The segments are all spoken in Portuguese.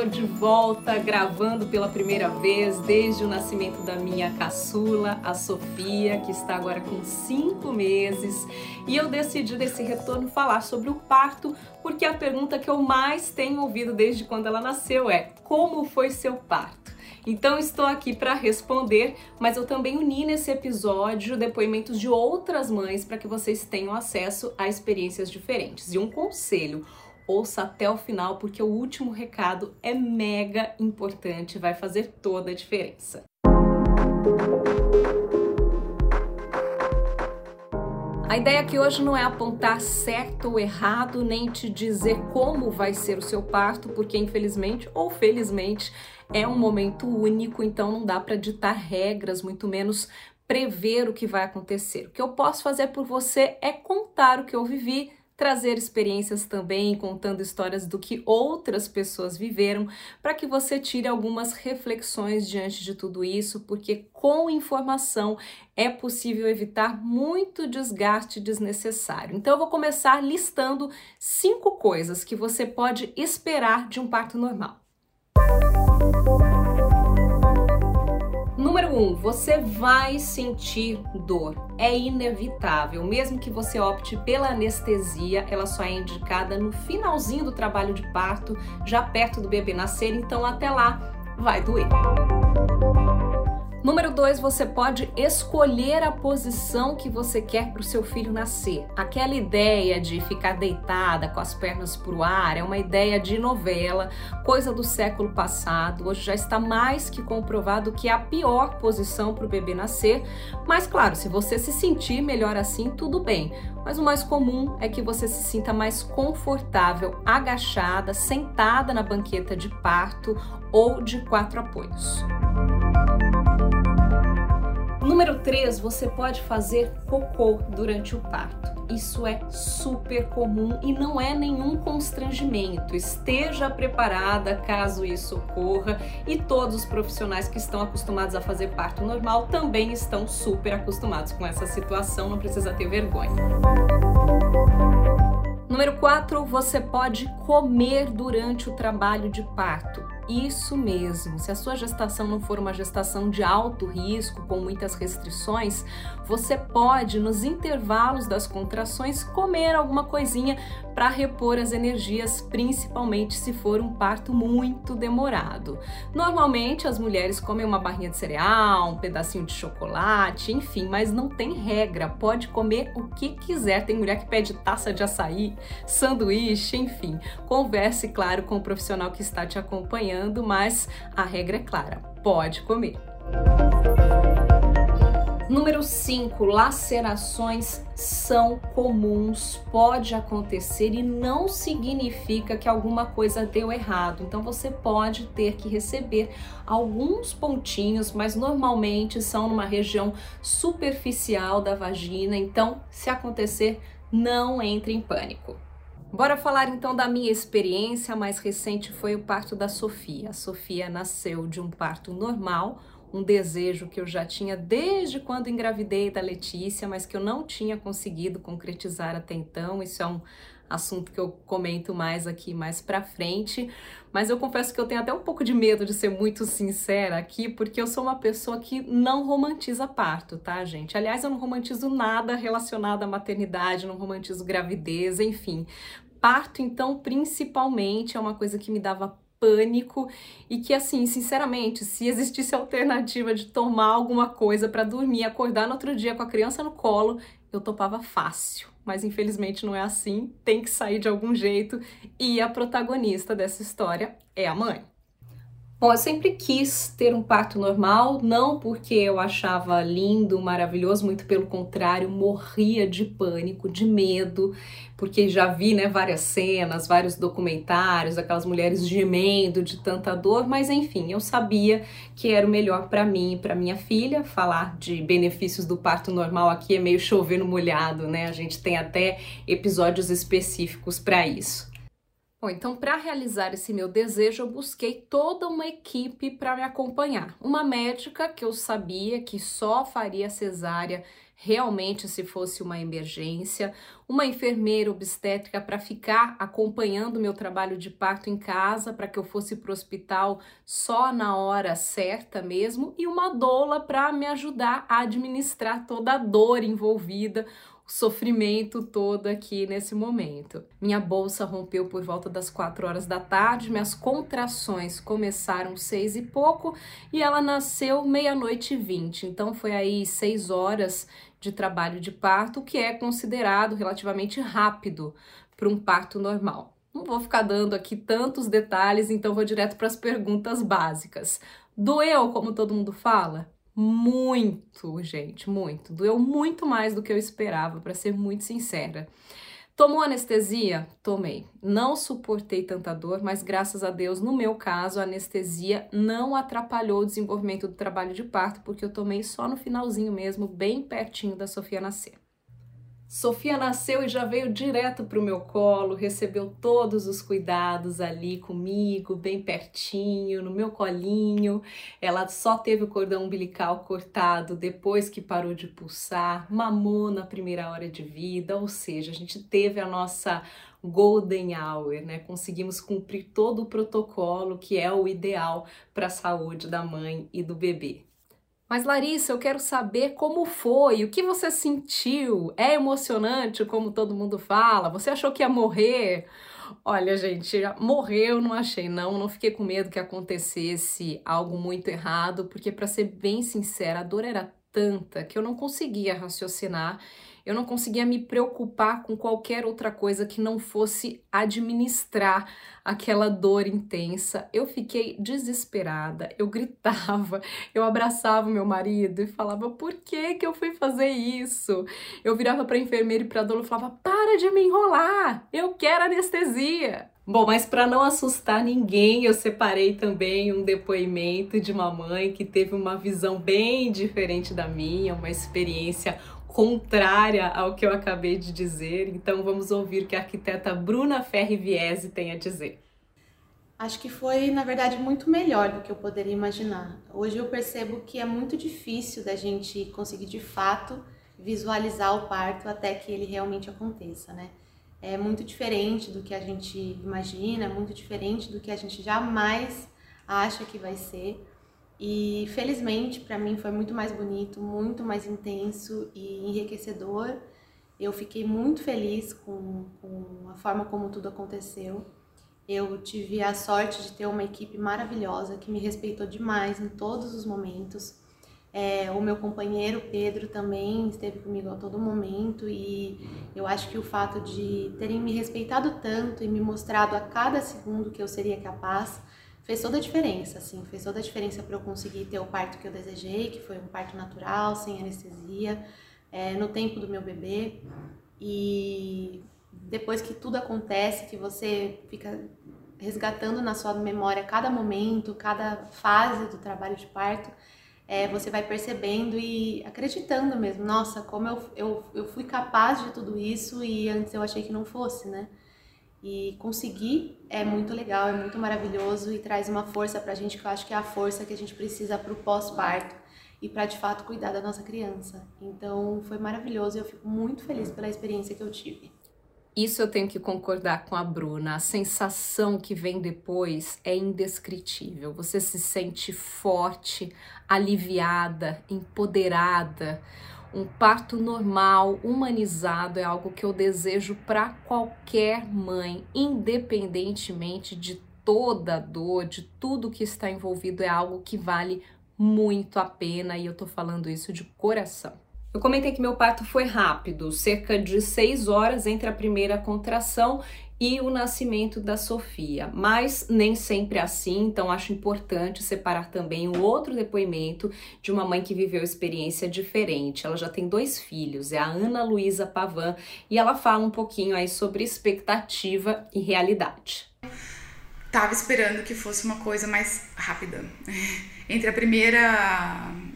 estou de volta gravando pela primeira vez desde o nascimento da minha caçula, a Sofia, que está agora com cinco meses. E eu decidi desse retorno falar sobre o parto, porque a pergunta que eu mais tenho ouvido desde quando ela nasceu é: como foi seu parto? Então estou aqui para responder, mas eu também uni nesse episódio depoimentos de outras mães para que vocês tenham acesso a experiências diferentes. E um conselho: ouça até o final, porque o último recado é mega importante, vai fazer toda a diferença. A ideia aqui hoje não é apontar certo ou errado, nem te dizer como vai ser o seu parto, porque infelizmente ou felizmente é um momento único, então não dá para ditar regras, muito menos prever o que vai acontecer. O que eu posso fazer por você é contar o que eu vivi trazer experiências também, contando histórias do que outras pessoas viveram, para que você tire algumas reflexões diante de tudo isso, porque com informação é possível evitar muito desgaste desnecessário. Então eu vou começar listando cinco coisas que você pode esperar de um parto normal. Número 1, um, você vai sentir dor. É inevitável. Mesmo que você opte pela anestesia, ela só é indicada no finalzinho do trabalho de parto, já perto do bebê nascer, então até lá vai doer. Número dois, você pode escolher a posição que você quer para o seu filho nascer. Aquela ideia de ficar deitada com as pernas para o ar é uma ideia de novela, coisa do século passado. Hoje já está mais que comprovado que é a pior posição para o bebê nascer. Mas, claro, se você se sentir melhor assim, tudo bem. Mas o mais comum é que você se sinta mais confortável agachada, sentada na banqueta de parto ou de quatro apoios. Número 3, você pode fazer cocô durante o parto. Isso é super comum e não é nenhum constrangimento. Esteja preparada caso isso ocorra e todos os profissionais que estão acostumados a fazer parto normal também estão super acostumados com essa situação, não precisa ter vergonha. Número 4, você pode comer durante o trabalho de parto. Isso mesmo. Se a sua gestação não for uma gestação de alto risco, com muitas restrições, você pode, nos intervalos das contrações, comer alguma coisinha para repor as energias, principalmente se for um parto muito demorado. Normalmente as mulheres comem uma barrinha de cereal, um pedacinho de chocolate, enfim, mas não tem regra, pode comer o que quiser. Tem mulher que pede taça de açaí, sanduíche, enfim. Converse, claro, com o profissional que está te acompanhando, mas a regra é clara: pode comer. Número 5, lacerações são comuns, pode acontecer e não significa que alguma coisa deu errado. Então você pode ter que receber alguns pontinhos, mas normalmente são numa região superficial da vagina. Então, se acontecer, não entre em pânico. Bora falar então da minha experiência. A mais recente foi o parto da Sofia. A Sofia nasceu de um parto normal um desejo que eu já tinha desde quando engravidei da Letícia, mas que eu não tinha conseguido concretizar até então. Isso é um assunto que eu comento mais aqui mais para frente, mas eu confesso que eu tenho até um pouco de medo de ser muito sincera aqui, porque eu sou uma pessoa que não romantiza parto, tá, gente? Aliás, eu não romantizo nada relacionado à maternidade, não romantizo gravidez, enfim. Parto, então, principalmente é uma coisa que me dava pânico e que assim, sinceramente, se existisse a alternativa de tomar alguma coisa para dormir, acordar no outro dia com a criança no colo, eu topava fácil. Mas infelizmente não é assim, tem que sair de algum jeito e a protagonista dessa história é a mãe. Bom, eu sempre quis ter um parto normal, não porque eu achava lindo, maravilhoso, muito pelo contrário, morria de pânico, de medo, porque já vi, né, várias cenas, vários documentários, aquelas mulheres gemendo de tanta dor, mas enfim, eu sabia que era o melhor para mim e para minha filha. Falar de benefícios do parto normal aqui é meio chover no molhado, né? A gente tem até episódios específicos para isso. Bom, então para realizar esse meu desejo, eu busquei toda uma equipe para me acompanhar. Uma médica que eu sabia que só faria cesárea realmente se fosse uma emergência, uma enfermeira obstétrica para ficar acompanhando meu trabalho de parto em casa, para que eu fosse para o hospital só na hora certa mesmo, e uma doula para me ajudar a administrar toda a dor envolvida, sofrimento todo aqui nesse momento. Minha bolsa rompeu por volta das quatro horas da tarde, minhas contrações começaram seis e pouco e ela nasceu meia-noite e vinte. Então foi aí seis horas de trabalho de parto, que é considerado relativamente rápido para um parto normal. Não vou ficar dando aqui tantos detalhes, então vou direto para as perguntas básicas. Doeu, como todo mundo fala? Muito, gente, muito. Doeu muito mais do que eu esperava, para ser muito sincera. Tomou anestesia? Tomei. Não suportei tanta dor, mas graças a Deus, no meu caso, a anestesia não atrapalhou o desenvolvimento do trabalho de parto, porque eu tomei só no finalzinho mesmo, bem pertinho da Sofia nascer. Sofia nasceu e já veio direto para o meu colo, recebeu todos os cuidados ali comigo, bem pertinho, no meu colinho. Ela só teve o cordão umbilical cortado depois que parou de pulsar, mamou na primeira hora de vida, ou seja, a gente teve a nossa golden hour, né? Conseguimos cumprir todo o protocolo que é o ideal para a saúde da mãe e do bebê. Mas Larissa, eu quero saber como foi, o que você sentiu? É emocionante, como todo mundo fala? Você achou que ia morrer? Olha, gente, morrer eu não achei, não. Não fiquei com medo que acontecesse algo muito errado, porque, para ser bem sincera, a dor era tanta que eu não conseguia raciocinar eu não conseguia me preocupar com qualquer outra coisa que não fosse administrar aquela dor intensa. Eu fiquei desesperada, eu gritava, eu abraçava meu marido e falava: por que, que eu fui fazer isso? Eu virava para enfermeira e para a dona e falava: para de me enrolar, eu quero anestesia. Bom, mas para não assustar ninguém, eu separei também um depoimento de uma mãe que teve uma visão bem diferente da minha, uma experiência contrária ao que eu acabei de dizer. Então vamos ouvir o que a arquiteta Bruna Ferri Viese tem a dizer. Acho que foi, na verdade, muito melhor do que eu poderia imaginar. Hoje eu percebo que é muito difícil da gente conseguir de fato visualizar o parto até que ele realmente aconteça, né? É muito diferente do que a gente imagina, é muito diferente do que a gente jamais acha que vai ser. E felizmente para mim foi muito mais bonito, muito mais intenso e enriquecedor. Eu fiquei muito feliz com, com a forma como tudo aconteceu. Eu tive a sorte de ter uma equipe maravilhosa que me respeitou demais em todos os momentos. É, o meu companheiro Pedro também esteve comigo a todo momento e eu acho que o fato de terem me respeitado tanto e me mostrado a cada segundo que eu seria capaz fez toda a diferença, assim, fez toda a diferença para eu conseguir ter o parto que eu desejei, que foi um parto natural, sem anestesia, é, no tempo do meu bebê. E depois que tudo acontece, que você fica resgatando na sua memória cada momento, cada fase do trabalho de parto, é, você vai percebendo e acreditando mesmo, nossa, como eu, eu, eu fui capaz de tudo isso e antes eu achei que não fosse, né? E conseguir é muito legal, é muito maravilhoso e traz uma força pra gente que eu acho que é a força que a gente precisa pro pós-parto e para de fato cuidar da nossa criança. Então foi maravilhoso e eu fico muito feliz pela experiência que eu tive. Isso eu tenho que concordar com a Bruna. A sensação que vem depois é indescritível. Você se sente forte, aliviada, empoderada. Um parto normal, humanizado, é algo que eu desejo para qualquer mãe, independentemente de toda a dor, de tudo que está envolvido, é algo que vale muito a pena e eu tô falando isso de coração. Eu comentei que meu parto foi rápido, cerca de seis horas entre a primeira contração e o nascimento da Sofia, mas nem sempre é assim, então acho importante separar também o outro depoimento de uma mãe que viveu experiência diferente. Ela já tem dois filhos, é a Ana Luísa Pavan, e ela fala um pouquinho aí sobre expectativa e realidade. Tava esperando que fosse uma coisa mais rápida. Entre a primeira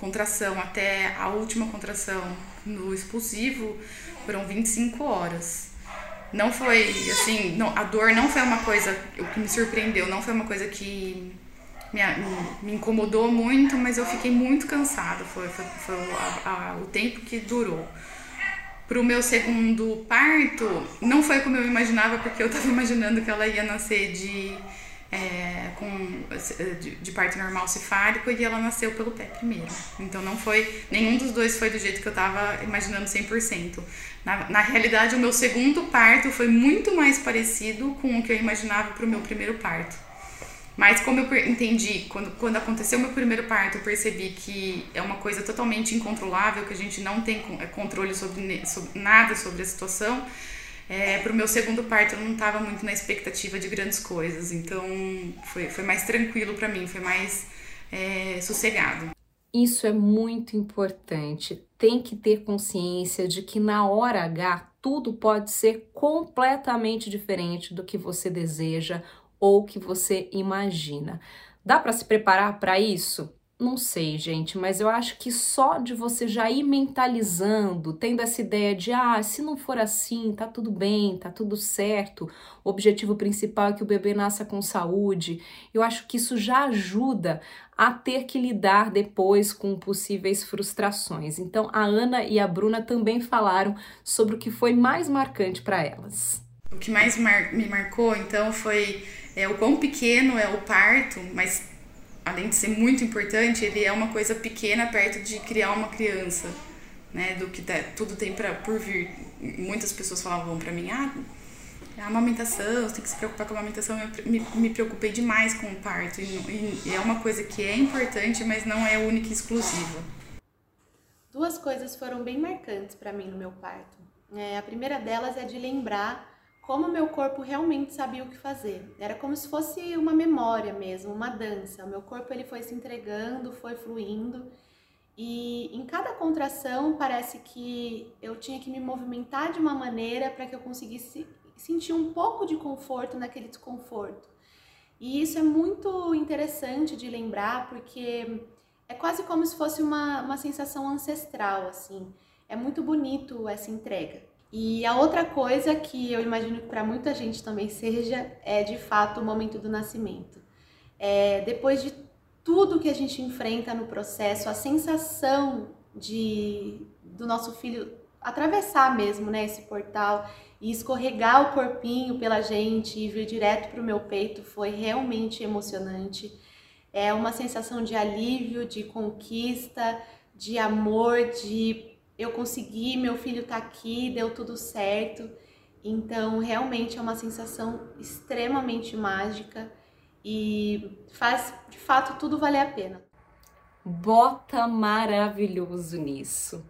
contração até a última contração no expulsivo foram 25 horas não foi assim, não, a dor não foi uma coisa o que me surpreendeu, não foi uma coisa que me, me incomodou muito, mas eu fiquei muito cansada. Foi, foi, foi a, a, o tempo que durou. Pro meu segundo parto, não foi como eu imaginava, porque eu estava imaginando que ela ia nascer de, é, com, de, de, parto normal cefálico e ela nasceu pelo pé primeiro. Então não foi, nenhum dos dois foi do jeito que eu estava imaginando 100%. Na, na realidade, o meu segundo parto foi muito mais parecido com o que eu imaginava para o meu primeiro parto. Mas como eu entendi, quando, quando aconteceu meu primeiro parto, eu percebi que é uma coisa totalmente incontrolável, que a gente não tem é, controle sobre, sobre nada sobre a situação. É, para o meu segundo parto eu não estava muito na expectativa de grandes coisas, então foi, foi mais tranquilo para mim, foi mais é, sossegado. Isso é muito importante. Tem que ter consciência de que na hora H tudo pode ser completamente diferente do que você deseja ou que você imagina. Dá para se preparar para isso? Não sei, gente, mas eu acho que só de você já ir mentalizando, tendo essa ideia de ah, se não for assim, tá tudo bem, tá tudo certo. O objetivo principal é que o bebê nasça com saúde. Eu acho que isso já ajuda a ter que lidar depois com possíveis frustrações. Então, a Ana e a Bruna também falaram sobre o que foi mais marcante para elas. O que mais mar me marcou, então, foi é, o quão pequeno é o parto, mas além de ser muito importante, ele é uma coisa pequena perto de criar uma criança, né? Do que tudo tem para por vir. Muitas pessoas falavam para mim, ah, a amamentação, você tem que se preocupar com a amamentação. Eu me, me preocupei demais com o parto. E, e é uma coisa que é importante, mas não é única e exclusiva. Duas coisas foram bem marcantes para mim no meu parto. É, a primeira delas é de lembrar como meu corpo realmente sabia o que fazer. Era como se fosse uma memória mesmo, uma dança. O meu corpo ele foi se entregando, foi fluindo. E em cada contração parece que eu tinha que me movimentar de uma maneira para que eu conseguisse sentir um pouco de conforto naquele desconforto. E isso é muito interessante de lembrar porque é quase como se fosse uma, uma sensação ancestral, assim. É muito bonito essa entrega. E a outra coisa que eu imagino que para muita gente também seja é de fato o momento do nascimento. É, depois de tudo que a gente enfrenta no processo, a sensação de do nosso filho atravessar mesmo, né, esse portal e escorregar o corpinho pela gente e vir direto para o meu peito foi realmente emocionante. É uma sensação de alívio, de conquista, de amor, de eu consegui, meu filho tá aqui, deu tudo certo. Então, realmente é uma sensação extremamente mágica e faz de fato tudo valer a pena. Bota maravilhoso nisso.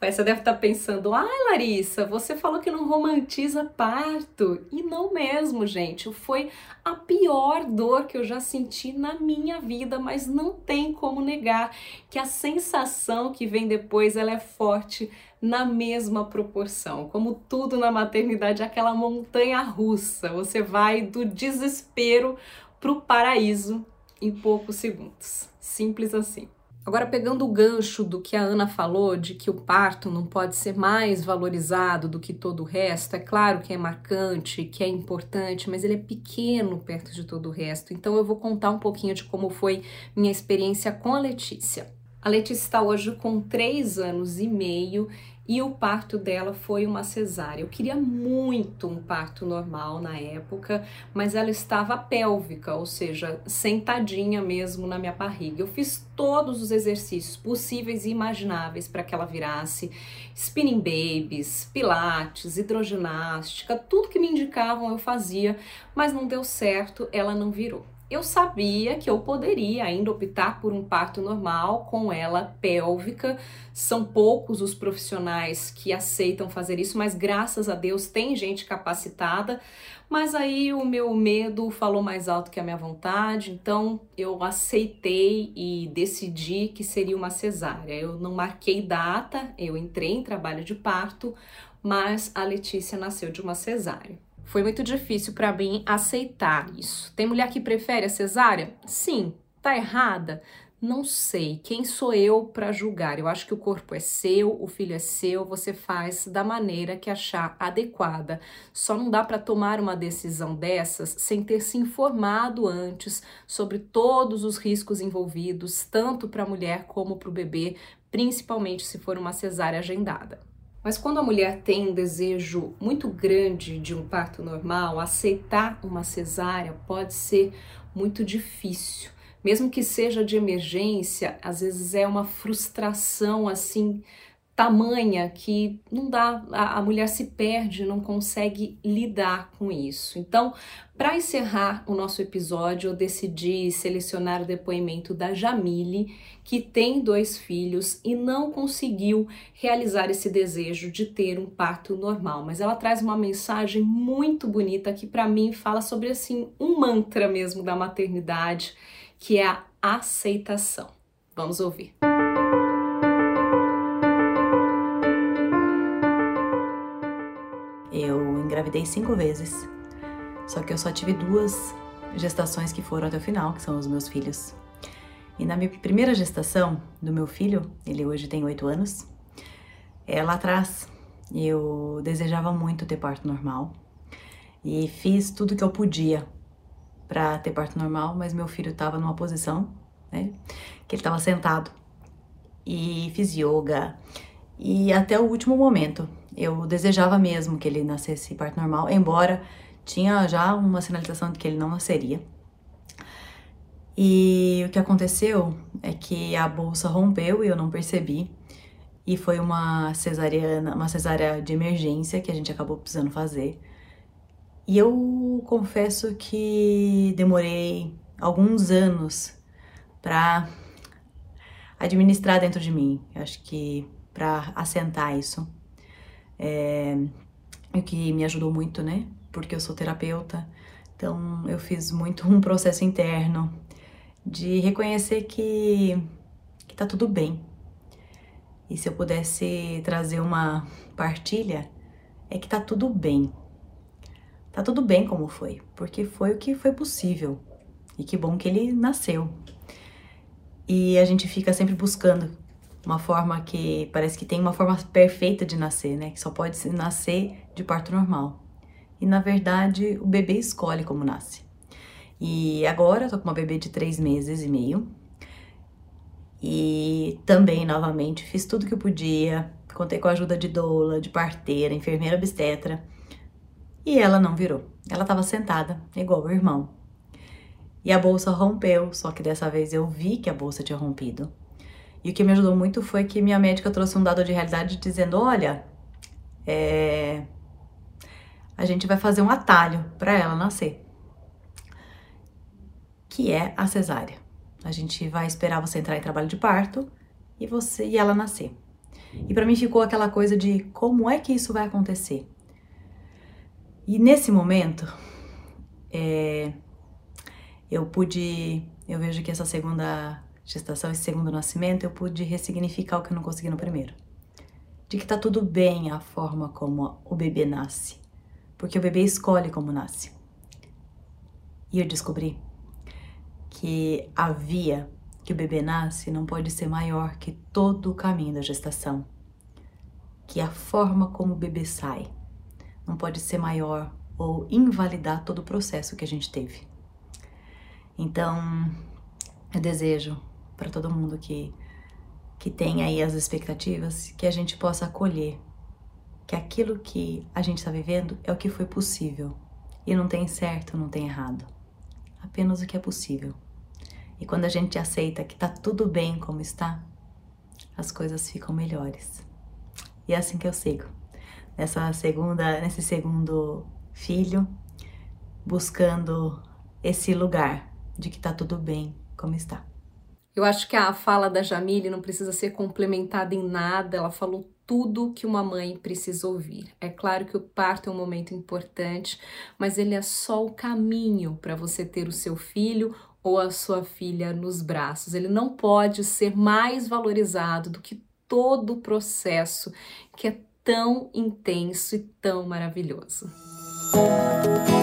Você deve estar tá pensando, ai Larissa, você falou que não romantiza parto. E não mesmo, gente. Foi a pior dor que eu já senti na minha vida, mas não tem como negar que a sensação que vem depois ela é forte na mesma proporção. Como tudo na maternidade, aquela montanha russa. Você vai do desespero para o paraíso em poucos segundos. Simples assim. Agora, pegando o gancho do que a Ana falou, de que o parto não pode ser mais valorizado do que todo o resto, é claro que é marcante, que é importante, mas ele é pequeno perto de todo o resto. Então, eu vou contar um pouquinho de como foi minha experiência com a Letícia. A Letícia está hoje com três anos e meio e o parto dela foi uma cesárea. Eu queria muito um parto normal na época, mas ela estava pélvica, ou seja, sentadinha mesmo na minha barriga. Eu fiz todos os exercícios possíveis e imagináveis para que ela virasse spinning babies, pilates, hidroginástica, tudo que me indicavam eu fazia, mas não deu certo, ela não virou eu sabia que eu poderia ainda optar por um parto normal com ela pélvica. São poucos os profissionais que aceitam fazer isso, mas graças a Deus tem gente capacitada. Mas aí o meu medo falou mais alto que a minha vontade, então eu aceitei e decidi que seria uma cesárea. Eu não marquei data, eu entrei em trabalho de parto, mas a Letícia nasceu de uma cesárea. Foi muito difícil para mim aceitar isso. Tem mulher que prefere a cesárea? Sim. Tá errada? Não sei, quem sou eu para julgar? Eu acho que o corpo é seu, o filho é seu, você faz da maneira que achar adequada. Só não dá para tomar uma decisão dessas sem ter se informado antes sobre todos os riscos envolvidos, tanto para a mulher como para o bebê, principalmente se for uma cesárea agendada. Mas quando a mulher tem um desejo muito grande de um parto normal, aceitar uma cesárea pode ser muito difícil. Mesmo que seja de emergência, às vezes é uma frustração assim tamanha que não dá, a, a mulher se perde, não consegue lidar com isso. Então, para encerrar o nosso episódio, eu decidi selecionar o depoimento da Jamile, que tem dois filhos e não conseguiu realizar esse desejo de ter um parto normal, mas ela traz uma mensagem muito bonita que para mim fala sobre assim um mantra mesmo da maternidade que é a aceitação. Vamos ouvir. Eu engravidei cinco vezes, só que eu só tive duas gestações que foram até o final, que são os meus filhos. E na minha primeira gestação do meu filho, ele hoje tem oito anos, é, lá atrás eu desejava muito ter parto normal e fiz tudo que eu podia para ter parto normal, mas meu filho estava numa posição, né, que ele estava sentado. E fiz yoga. E até o último momento, eu desejava mesmo que ele nascesse parto normal, embora tinha já uma sinalização de que ele não nasceria. E o que aconteceu é que a bolsa rompeu e eu não percebi. E foi uma cesariana, uma cesárea de emergência que a gente acabou precisando fazer. E eu confesso que demorei alguns anos para administrar dentro de mim. Acho que para assentar isso. É, o que me ajudou muito, né? Porque eu sou terapeuta, então eu fiz muito um processo interno de reconhecer que, que tá tudo bem. E se eu pudesse trazer uma partilha, é que tá tudo bem tá tudo bem como foi, porque foi o que foi possível. E que bom que ele nasceu. E a gente fica sempre buscando uma forma que parece que tem uma forma perfeita de nascer, né? Que só pode nascer de parto normal. E na verdade, o bebê escolhe como nasce. E agora eu tô com uma bebê de três meses e meio. E também, novamente, fiz tudo que eu podia. Contei com a ajuda de doula, de parteira, enfermeira obstetra e ela não virou. Ela estava sentada, igual o irmão. E a bolsa rompeu, só que dessa vez eu vi que a bolsa tinha rompido. E o que me ajudou muito foi que minha médica trouxe um dado de realidade dizendo: olha, é... a gente vai fazer um atalho para ela nascer, que é a cesárea. A gente vai esperar você entrar em trabalho de parto e você e ela nascer. E para mim ficou aquela coisa de como é que isso vai acontecer? E nesse momento, é, eu pude, eu vejo que essa segunda gestação, esse segundo nascimento, eu pude ressignificar o que eu não consegui no primeiro. De que tá tudo bem a forma como o bebê nasce, porque o bebê escolhe como nasce. E eu descobri que a via que o bebê nasce não pode ser maior que todo o caminho da gestação, que a forma como o bebê sai não pode ser maior ou invalidar todo o processo que a gente teve. Então, eu desejo para todo mundo que que tem aí as expectativas, que a gente possa acolher que aquilo que a gente está vivendo é o que foi possível e não tem certo, não tem errado, apenas o que é possível. E quando a gente aceita que tá tudo bem como está, as coisas ficam melhores. E é assim que eu sigo nessa segunda, nesse segundo filho, buscando esse lugar de que tá tudo bem como está. Eu acho que a fala da Jamile não precisa ser complementada em nada, ela falou tudo que uma mãe precisa ouvir. É claro que o parto é um momento importante, mas ele é só o caminho para você ter o seu filho ou a sua filha nos braços. Ele não pode ser mais valorizado do que todo o processo que é tão intenso e tão maravilhoso. isso,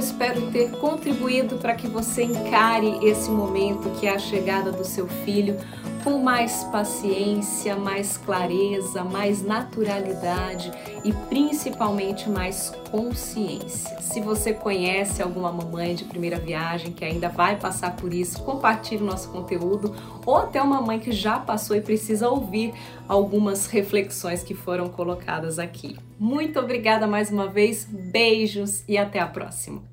espero ter contribuído para que você encare esse momento que é a chegada do seu filho com mais paciência, mais clareza, mais naturalidade e principalmente mais consciência. Se você conhece alguma mamãe de primeira viagem que ainda vai passar por isso, compartilhe o nosso conteúdo ou até uma mãe que já passou e precisa ouvir algumas reflexões que foram colocadas aqui. Muito obrigada mais uma vez, beijos e até a próxima!